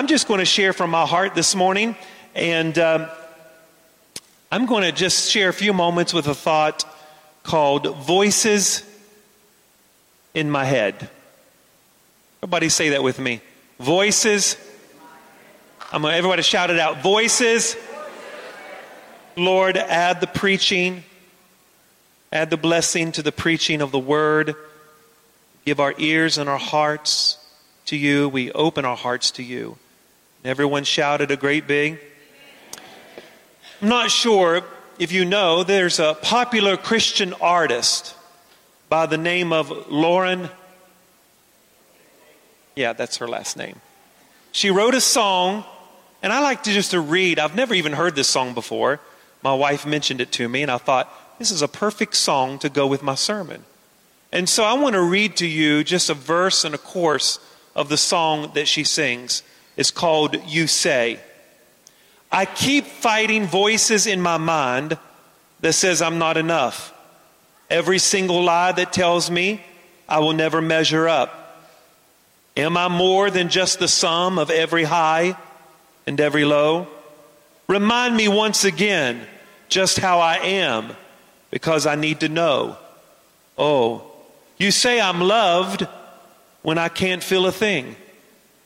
I'm just going to share from my heart this morning, and um, I'm going to just share a few moments with a thought called Voices in My Head. Everybody say that with me. Voices. I'm going to, everybody shout it out. Voices. Lord, add the preaching, add the blessing to the preaching of the word. Give our ears and our hearts to you. We open our hearts to you. Everyone shouted a great big. I'm not sure if you know, there's a popular Christian artist by the name of Lauren. Yeah, that's her last name. She wrote a song, and I like to just to read. I've never even heard this song before. My wife mentioned it to me, and I thought, this is a perfect song to go with my sermon. And so I want to read to you just a verse and a chorus of the song that she sings. It's called You Say. I keep fighting voices in my mind that says I'm not enough. Every single lie that tells me I will never measure up. Am I more than just the sum of every high and every low? Remind me once again just how I am because I need to know. Oh, you say I'm loved when I can't feel a thing.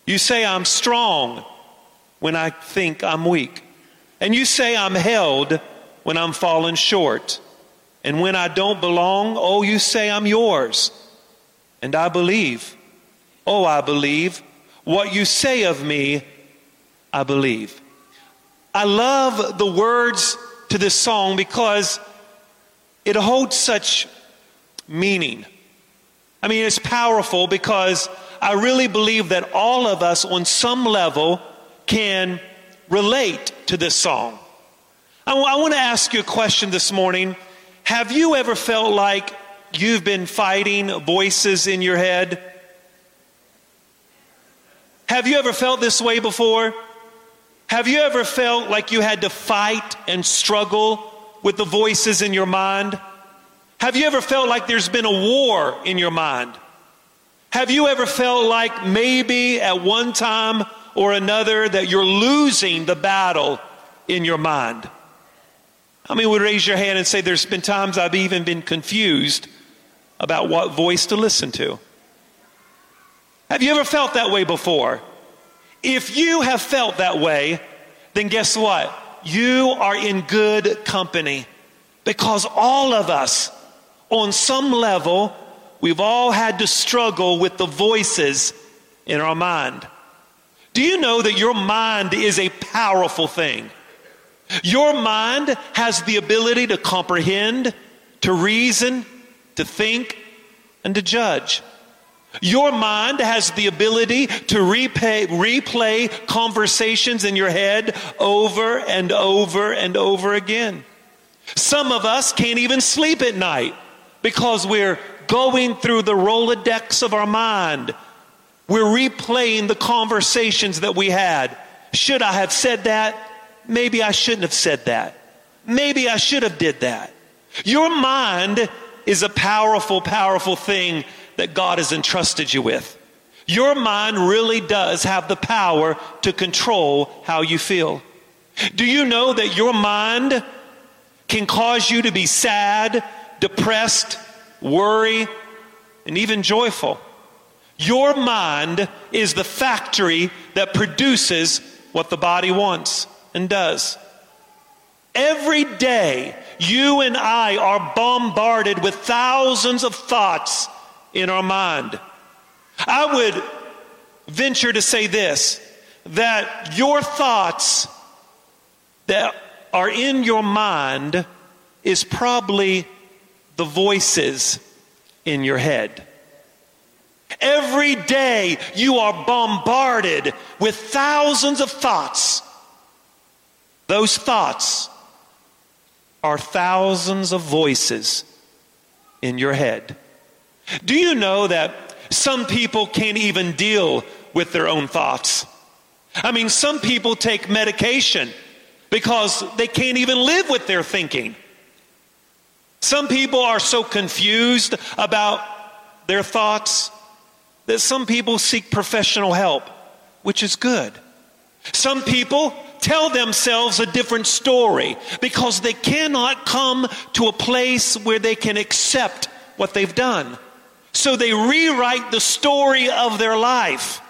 You say I'm strong when I think I'm weak. And you say I'm held when I'm falling short. And when I don't belong, oh, you say I'm yours. And I believe. Oh, I believe. What you say of me, I believe. I love the words to this song because it holds such meaning. I mean, it's powerful because I really believe that all of us, on some level, can relate to this song. I, w- I want to ask you a question this morning. Have you ever felt like you've been fighting voices in your head? Have you ever felt this way before? Have you ever felt like you had to fight and struggle with the voices in your mind? Have you ever felt like there's been a war in your mind? Have you ever felt like maybe at one time or another that you're losing the battle in your mind? I mean, would raise your hand and say, There's been times I've even been confused about what voice to listen to? Have you ever felt that way before? If you have felt that way, then guess what? You are in good company because all of us, on some level, we've all had to struggle with the voices in our mind. Do you know that your mind is a powerful thing? Your mind has the ability to comprehend, to reason, to think, and to judge. Your mind has the ability to repay, replay conversations in your head over and over and over again. Some of us can't even sleep at night because we're going through the Rolodex of our mind. We're replaying the conversations that we had. Should I have said that? Maybe I shouldn't have said that. Maybe I should have did that. Your mind is a powerful, powerful thing that God has entrusted you with. Your mind really does have the power to control how you feel. Do you know that your mind can cause you to be sad, depressed, worry, and even joyful? Your mind is the factory that produces what the body wants and does. Every day, you and I are bombarded with thousands of thoughts in our mind. I would venture to say this that your thoughts that are in your mind is probably the voices in your head. Every day you are bombarded with thousands of thoughts. Those thoughts are thousands of voices in your head. Do you know that some people can't even deal with their own thoughts? I mean, some people take medication because they can't even live with their thinking. Some people are so confused about their thoughts that some people seek professional help, which is good. Some people tell themselves a different story because they cannot come to a place where they can accept what they've done. So they rewrite the story of their life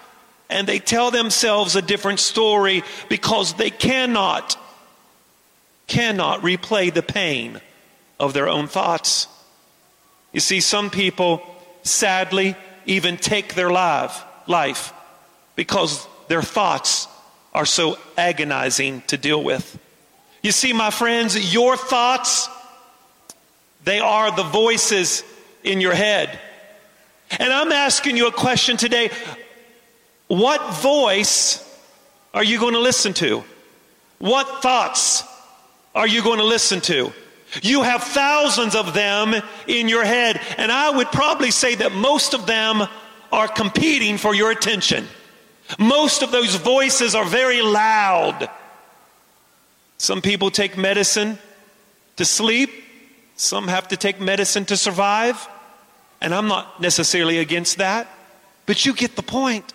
and they tell themselves a different story because they cannot cannot replay the pain of their own thoughts. You see some people sadly even take their life life because their thoughts are so agonizing to deal with. You see, my friends, your thoughts, they are the voices in your head. And I'm asking you a question today. What voice are you going to listen to? What thoughts are you going to listen to? You have thousands of them in your head, and I would probably say that most of them are competing for your attention. Most of those voices are very loud. Some people take medicine to sleep, some have to take medicine to survive, and I'm not necessarily against that, but you get the point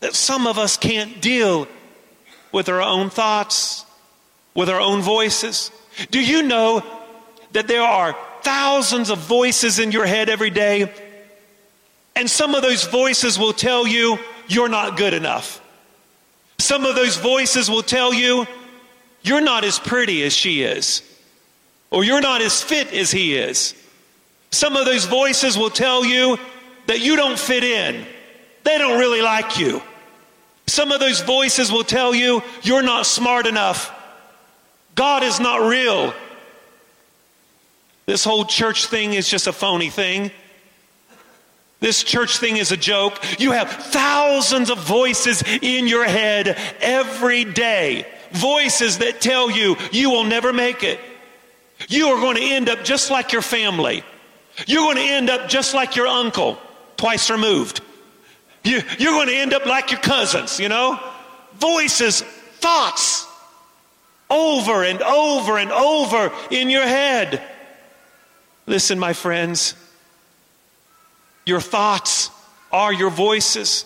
that some of us can't deal with our own thoughts, with our own voices. Do you know that there are thousands of voices in your head every day? And some of those voices will tell you you're not good enough. Some of those voices will tell you you're not as pretty as she is, or you're not as fit as he is. Some of those voices will tell you that you don't fit in. They don't really like you. Some of those voices will tell you you're not smart enough. God is not real. This whole church thing is just a phony thing. This church thing is a joke. You have thousands of voices in your head every day. Voices that tell you you will never make it. You are going to end up just like your family. You're going to end up just like your uncle, twice removed. You, you're going to end up like your cousins, you know? Voices, thoughts, over and over and over in your head. Listen, my friends, your thoughts are your voices.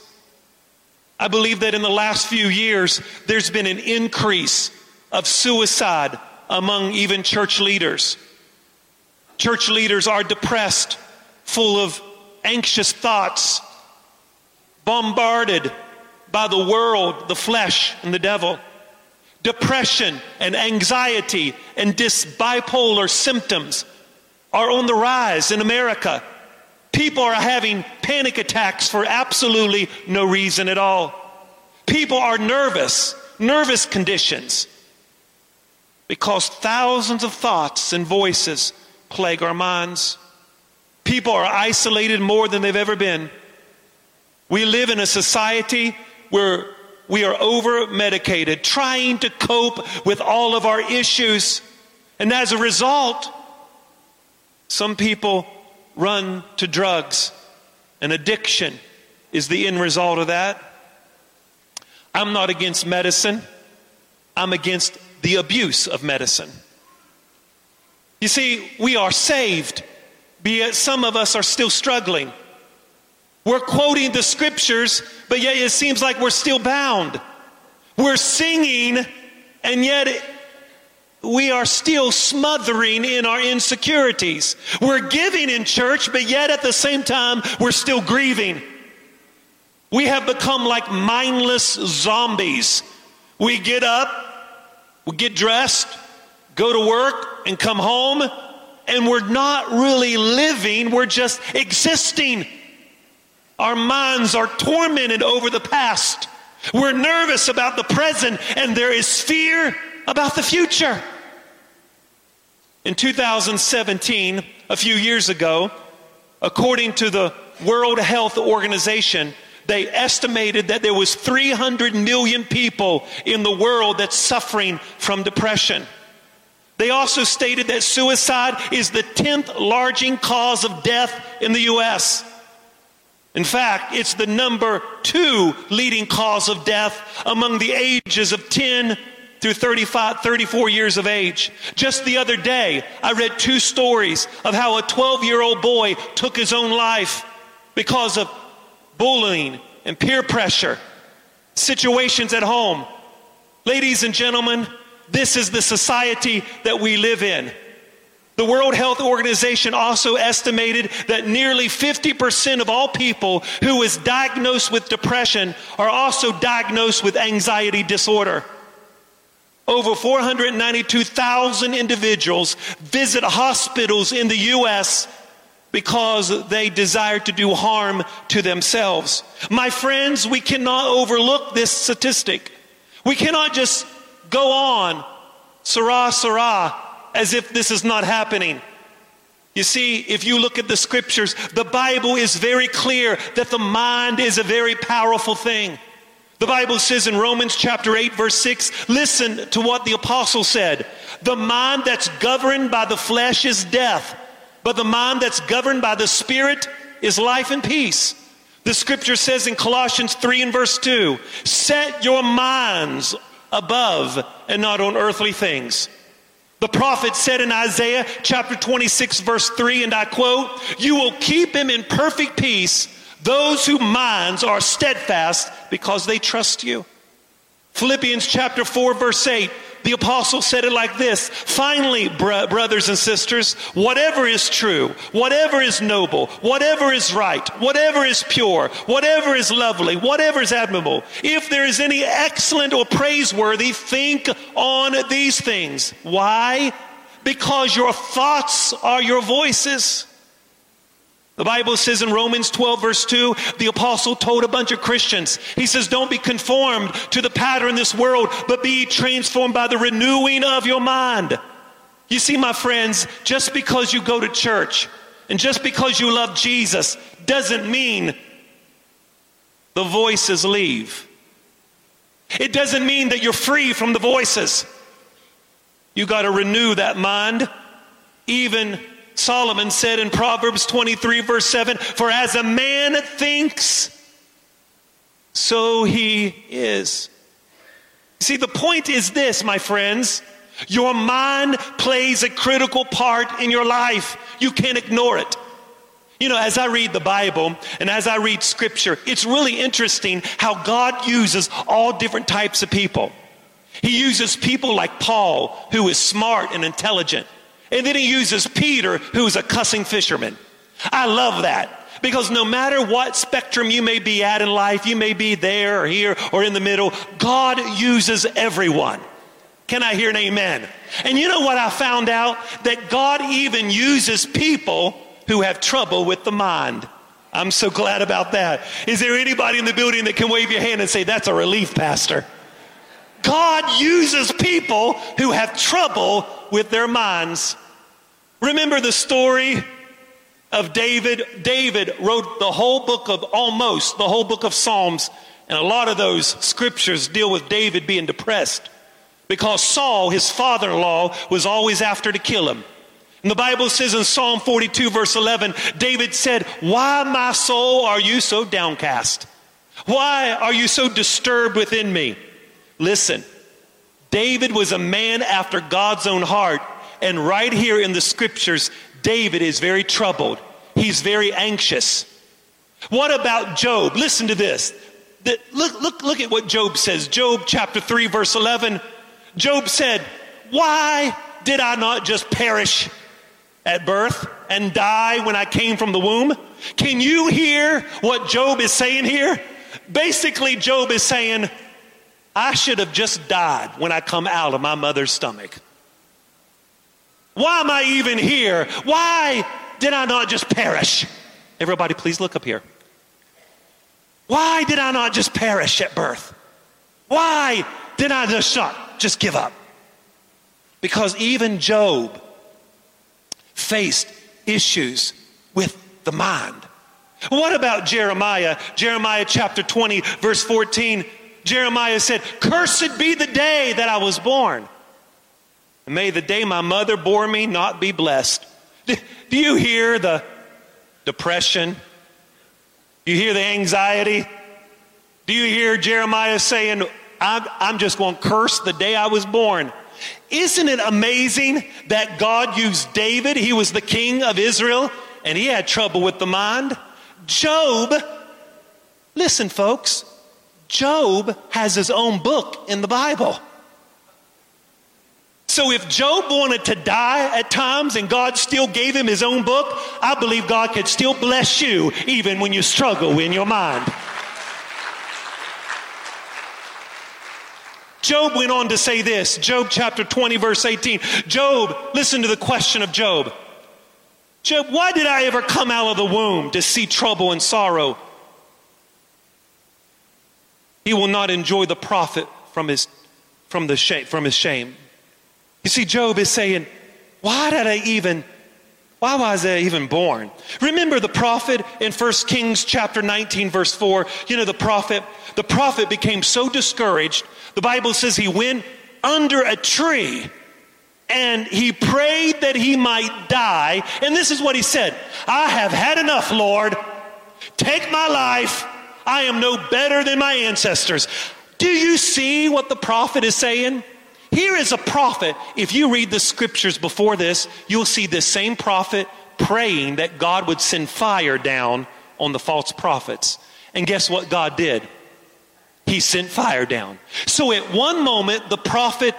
I believe that in the last few years, there's been an increase of suicide among even church leaders. Church leaders are depressed, full of anxious thoughts, bombarded by the world, the flesh, and the devil. Depression and anxiety and bipolar symptoms are on the rise in America. People are having panic attacks for absolutely no reason at all. People are nervous, nervous conditions, because thousands of thoughts and voices plague our minds. People are isolated more than they've ever been. We live in a society where we are over medicated, trying to cope with all of our issues. And as a result, some people run to drugs. and addiction is the end result of that. I'm not against medicine, I'm against the abuse of medicine. You see, we are saved, yet some of us are still struggling. We're quoting the scriptures, but yet it seems like we're still bound. We're singing, and yet we are still smothering in our insecurities. We're giving in church, but yet at the same time, we're still grieving. We have become like mindless zombies. We get up, we get dressed, go to work, and come home, and we're not really living, we're just existing. Our minds are tormented over the past. We're nervous about the present, and there is fear about the future. In 2017, a few years ago, according to the World Health Organization, they estimated that there was 300 million people in the world that's suffering from depression. They also stated that suicide is the 10th largest cause of death in the US. In fact, it's the number two leading cause of death among the ages of 10 through 35, 34 years of age. Just the other day, I read two stories of how a 12 year old boy took his own life because of bullying and peer pressure, situations at home. Ladies and gentlemen, this is the society that we live in. The World Health Organization also estimated that nearly 50% of all people who is diagnosed with depression are also diagnosed with anxiety disorder. Over 492,000 individuals visit hospitals in the U.S. because they desire to do harm to themselves. My friends, we cannot overlook this statistic. We cannot just go on, Sarah, Sarah, as if this is not happening. You see, if you look at the scriptures, the Bible is very clear that the mind is a very powerful thing. The Bible says in Romans chapter 8, verse 6, listen to what the apostle said. The mind that's governed by the flesh is death, but the mind that's governed by the spirit is life and peace. The scripture says in Colossians 3 and verse 2, set your minds above and not on earthly things. The prophet said in Isaiah chapter 26, verse 3, and I quote, You will keep him in perfect peace, those whose minds are steadfast because they trust you. Philippians chapter 4, verse 8, the apostle said it like this Finally, br- brothers and sisters, whatever is true, whatever is noble, whatever is right, whatever is pure, whatever is lovely, whatever is admirable, if there is any excellent or praiseworthy, think on these things. Why? Because your thoughts are your voices. The Bible says in Romans 12, verse 2, the apostle told a bunch of Christians, he says, Don't be conformed to the pattern this world, but be transformed by the renewing of your mind. You see, my friends, just because you go to church and just because you love Jesus doesn't mean the voices leave. It doesn't mean that you're free from the voices. You got to renew that mind, even Solomon said in Proverbs 23, verse 7 For as a man thinks, so he is. See, the point is this, my friends. Your mind plays a critical part in your life. You can't ignore it. You know, as I read the Bible and as I read scripture, it's really interesting how God uses all different types of people. He uses people like Paul, who is smart and intelligent. And then he uses Peter, who's a cussing fisherman. I love that. Because no matter what spectrum you may be at in life, you may be there or here or in the middle, God uses everyone. Can I hear an amen? And you know what I found out? That God even uses people who have trouble with the mind. I'm so glad about that. Is there anybody in the building that can wave your hand and say, That's a relief, Pastor? God uses people who have trouble with their minds. Remember the story of David? David wrote the whole book of almost the whole book of Psalms, and a lot of those scriptures deal with David being depressed because Saul, his father in law, was always after to kill him. And the Bible says in Psalm 42, verse 11, David said, Why, my soul, are you so downcast? Why are you so disturbed within me? Listen, David was a man after God's own heart. And right here in the scriptures, David is very troubled. He's very anxious. What about Job? Listen to this. Look, look, look at what Job says. Job chapter 3, verse 11. Job said, Why did I not just perish at birth and die when I came from the womb? Can you hear what Job is saying here? Basically, Job is saying, I should have just died when I come out of my mother's stomach. Why am I even here? Why did I not just perish? Everybody, please look up here. Why did I not just perish at birth? Why did I just not just give up? Because even Job faced issues with the mind. What about Jeremiah? Jeremiah chapter 20, verse 14. Jeremiah said, Cursed be the day that I was born. And may the day my mother bore me not be blessed. Do, you hear the depression? Do you hear the anxiety? Do you hear Jeremiah saying, I'm just going to curse the day I was born? Isn't it amazing that God used David? He was the king of Israel and he had trouble with the mind. Job, listen, folks, Job has his own book in the Bible. So if Job wanted to die at times and God still gave him his own book, I believe God could still bless you even when you struggle in your mind. Job went on to say this Job chapter 20, verse 18. Job, listen to the question of Job. Job, why did I ever come out of the womb to see trouble and sorrow? He will not enjoy the profit from his, from the shame, from his shame. You see, Job is saying, why did I even, why was I even born? Remember the prophet in 1 Kings chapter 19, verse 4. You know, the prophet, the prophet became so discouraged. The Bible says he went under a tree and he prayed that he might die. And this is what he said I have had enough, Lord. Take my life. I am no better than my ancestors. Do you see what the prophet is saying? Here is a prophet. If you read the scriptures before this, you'll see this same prophet praying that God would send fire down on the false prophets. And guess what God did? He sent fire down. So at one moment, the prophet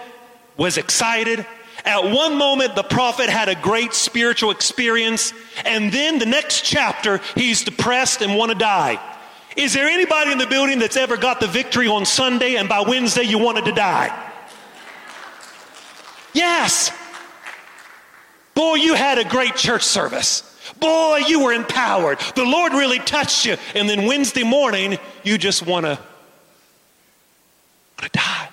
was excited. At one moment, the prophet had a great spiritual experience. And then the next chapter, he's depressed and want to die. Is there anybody in the building that's ever got the victory on Sunday and by Wednesday you wanted to die? Yes. Boy, you had a great church service. Boy, you were empowered. The Lord really touched you. And then Wednesday morning, you just want to want to die.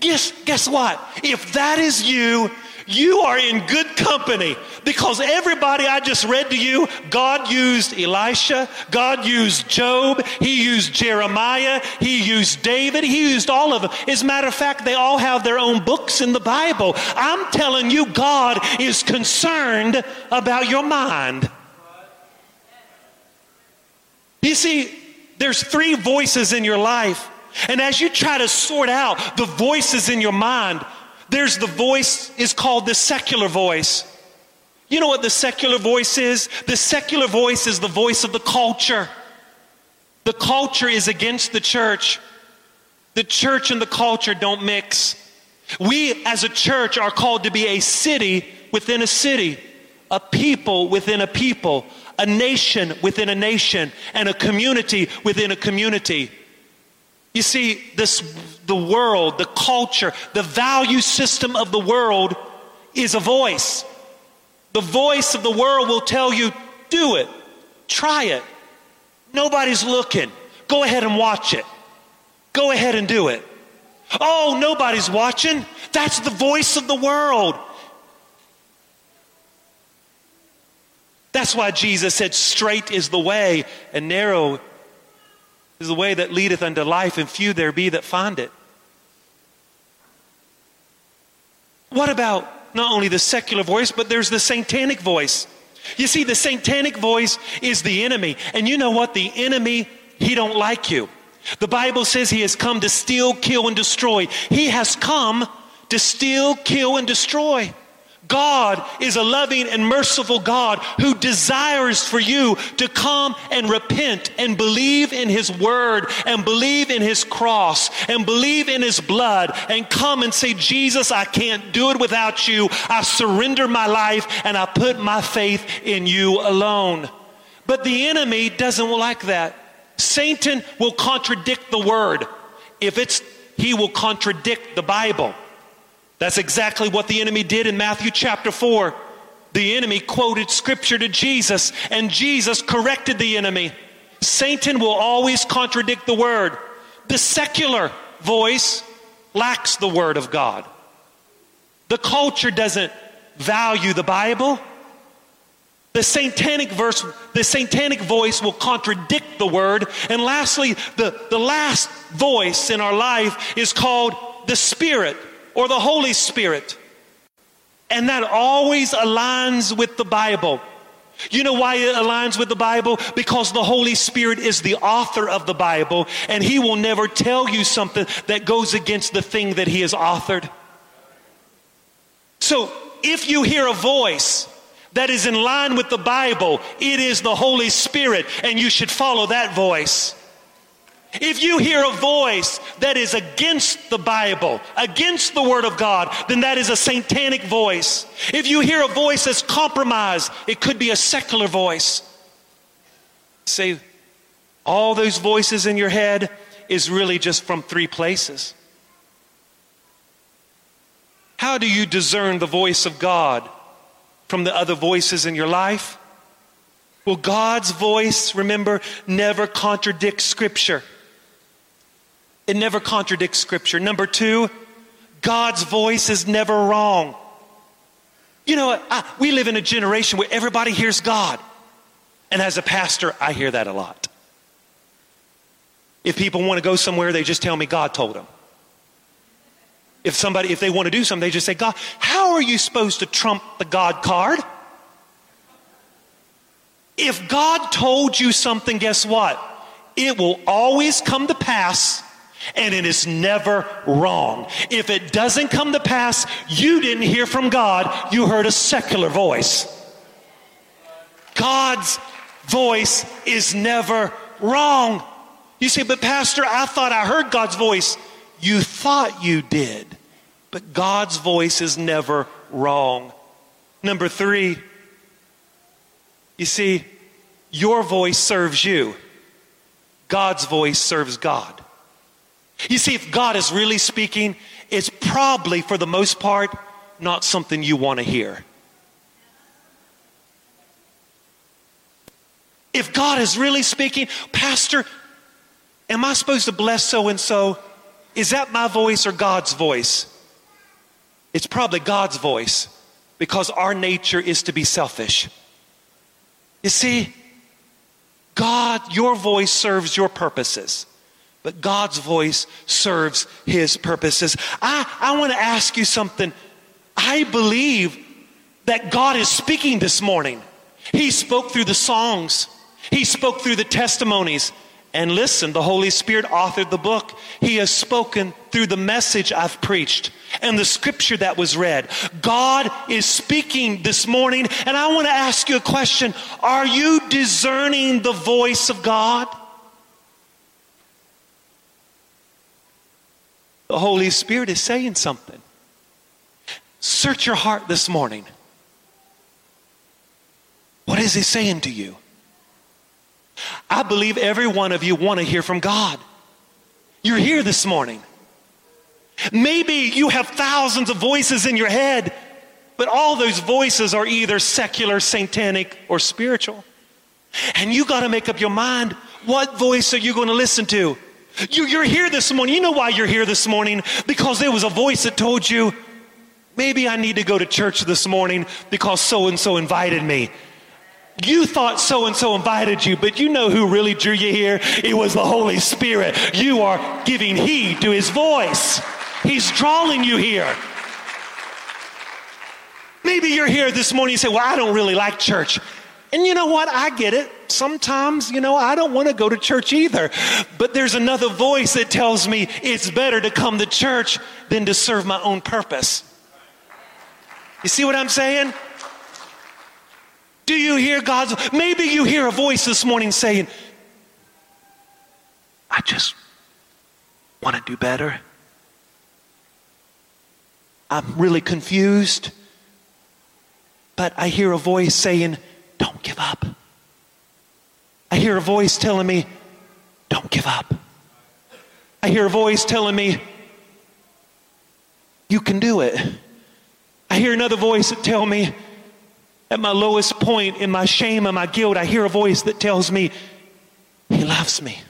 Guess, guess what? If that is you, you are in good company because everybody I just read to you, God used Elisha, God used Job, He used Jeremiah, He used David, He used all of them. As a matter of fact, they all have their own books in the Bible. I'm telling you, God is concerned about your mind. You see, there's three voices in your life. And as you try to sort out the voices in your mind, there's the voice is called the secular voice. You know what the secular voice is? The secular voice is the voice of the culture. The culture is against the church. The church and the culture don't mix. We as a church are called to be a city within a city, a people within a people, a nation within a nation, and a community within a community. You see, this, the world, the culture, the value system of the world is a voice. The voice of the world will tell you, do it, try it. Nobody's looking. Go ahead and watch it. Go ahead and do it. Oh, nobody's watching. That's the voice of the world. That's why Jesus said, Straight is the way, and narrow is the way that leadeth unto life, and few there be that find it. What about not only the secular voice, but there's the satanic voice? You see, the satanic voice is the enemy. And you know what? The enemy, he don't like you. The Bible says he has come to steal, kill, and destroy. He has come to steal, kill, and destroy. God is a loving and merciful God who desires for you to come and repent and believe in His Word and believe in His cross and believe in His blood and come and say, Jesus, I can't do it without you. I surrender my life and I put my faith in you alone. But the enemy doesn't like that. Satan will contradict the Word. If it's, he will contradict the Bible. That's exactly what the enemy did in Matthew chapter 4. The enemy quoted scripture to Jesus, and Jesus corrected the enemy. Satan will always contradict the word. The secular voice lacks the word of God. The culture doesn't value the Bible. The satanic verse, the satanic voice will contradict the word. And lastly, the, the last voice in our life is called the Spirit or the Holy Spirit. And that always aligns with the Bible. You know why it aligns with the Bible? Because the Holy Spirit is the author of the Bible, and He will never tell you something that goes against the thing that He has authored. So if you hear a voice that is in line with the Bible, it is the Holy Spirit, and you should follow that voice. If you hear a voice that is against the Bible, against the Word of God, then that is a satanic voice. If you hear a voice that's compromised, it could be a secular voice. Say, all those voices in your head is really just from three places. How do you discern the voice of God from the other voices in your life? Well, God's voice, remember, never contradicts Scripture. It never contradicts Scripture. Number two, God's voice is never wrong. You know, I, we live in a generation where everybody hears God. And as a pastor, I hear that a lot. If people want to go somewhere, they just tell me God told them. If somebody, if they want to do something, they just say, God, how are you supposed to trump the God card? If God told you something, guess what? It will always come to pass and it is never wrong. If it doesn't come to pass, you didn't hear from God, you heard a secular voice. God's voice is never wrong. You say, but Pastor, I thought I heard God's voice. You thought you did, but God's voice is never wrong. Number three, you see, your voice serves you, God's voice serves God. You see, if God is really speaking, it's probably, for the most part, not something you want to hear. If God is really speaking, Pastor, am I supposed to bless so and so? Is that my voice or God's voice? It's probably God's voice because our nature is to be selfish. You see, God, your voice serves your purposes, but God's voice serves his purposes. I, I want to ask you something. I believe that God is speaking this morning. He spoke through the songs, He spoke through the testimonies. And listen, the Holy Spirit authored the book. He has spoken through the message I've preached and the scripture that was read. God is speaking this morning, and I want to ask you a question Are you discerning the voice of God? The Holy Spirit is saying something. Search your heart this morning. What is He saying to you? I believe every one of you want to hear from God. You're here this morning. Maybe you have thousands of voices in your head, but all those voices are either secular, satanic, or spiritual. And you got to make up your mind what voice are you going to listen to? You, are here this morning. You know why you're here this morning? Because there was a voice that told you, maybe I need to go to church this morning because so and so invited me. You thought so and so invited you, but you know who really drew you here? It was the Holy Spirit. You are giving heed to his voice. He's drawing you here. Maybe you're here this morning and say, Well, I don't really like church. And you know what? I get it. Sometimes, you know, I don't want to go to church either. But there's another voice that tells me it's better to come to church than to serve my own purpose. You see what I'm saying? Do you hear God's? Maybe you hear a voice this morning saying, I just want to do better. I'm really confused. But I hear a voice saying, Don't give up. I hear a voice telling me, Don't give up. I hear a voice telling me, You can do it. I hear another voice that tell me, at my lowest point in my shame and my guilt, I hear a voice that tells me, He loves me.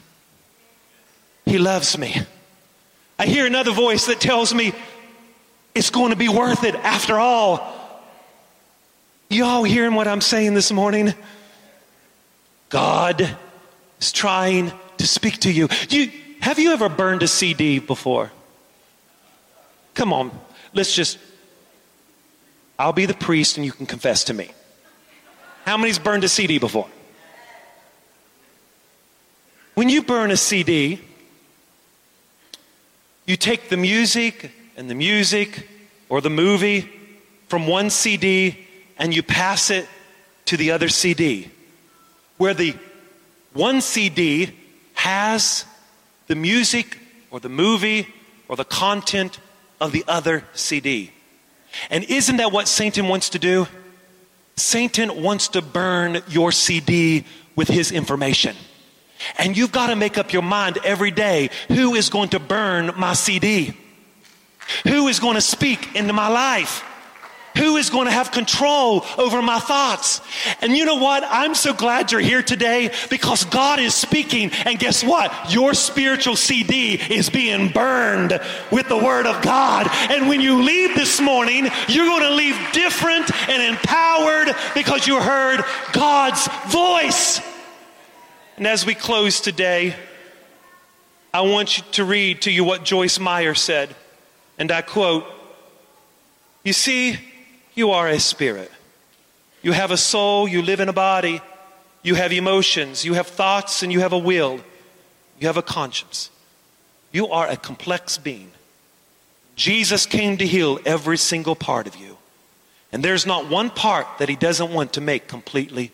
He loves me. I hear another voice that tells me, It's going to be worth it after all. Y'all hearing what I'm saying this morning? God is trying to speak to you. you. Have you ever burned a CD before? Come on, let's just I'll be the priest and you can confess to me. How many's burned a CD before? When you burn a CD, you take the music and the music or the movie from one CD and you pass it to the other CD, where the one CD has the music or the movie or the content of the other CD. And isn't that what Satan wants to do? Satan wants to burn your CD with his information. And you've got to make up your mind every day who is going to burn my CD? Who is going to speak into my life? Who is going to have control over my thoughts? And you know what? I'm so glad you're here today because God is speaking. And guess what? Your spiritual CD is being burned with the Word of God. And when you leave this morning, you're going to leave different and empowered because you heard God's voice. And as we close today, I want you to read to you what Joyce Meyer said. And I quote, You see, you are a spirit. You have a soul, you live in a body, you have emotions, you have thoughts, and you have a will, you have a conscience. You are a complex being. Jesus came to heal every single part of you. And there's not one part that he doesn't want to make completely.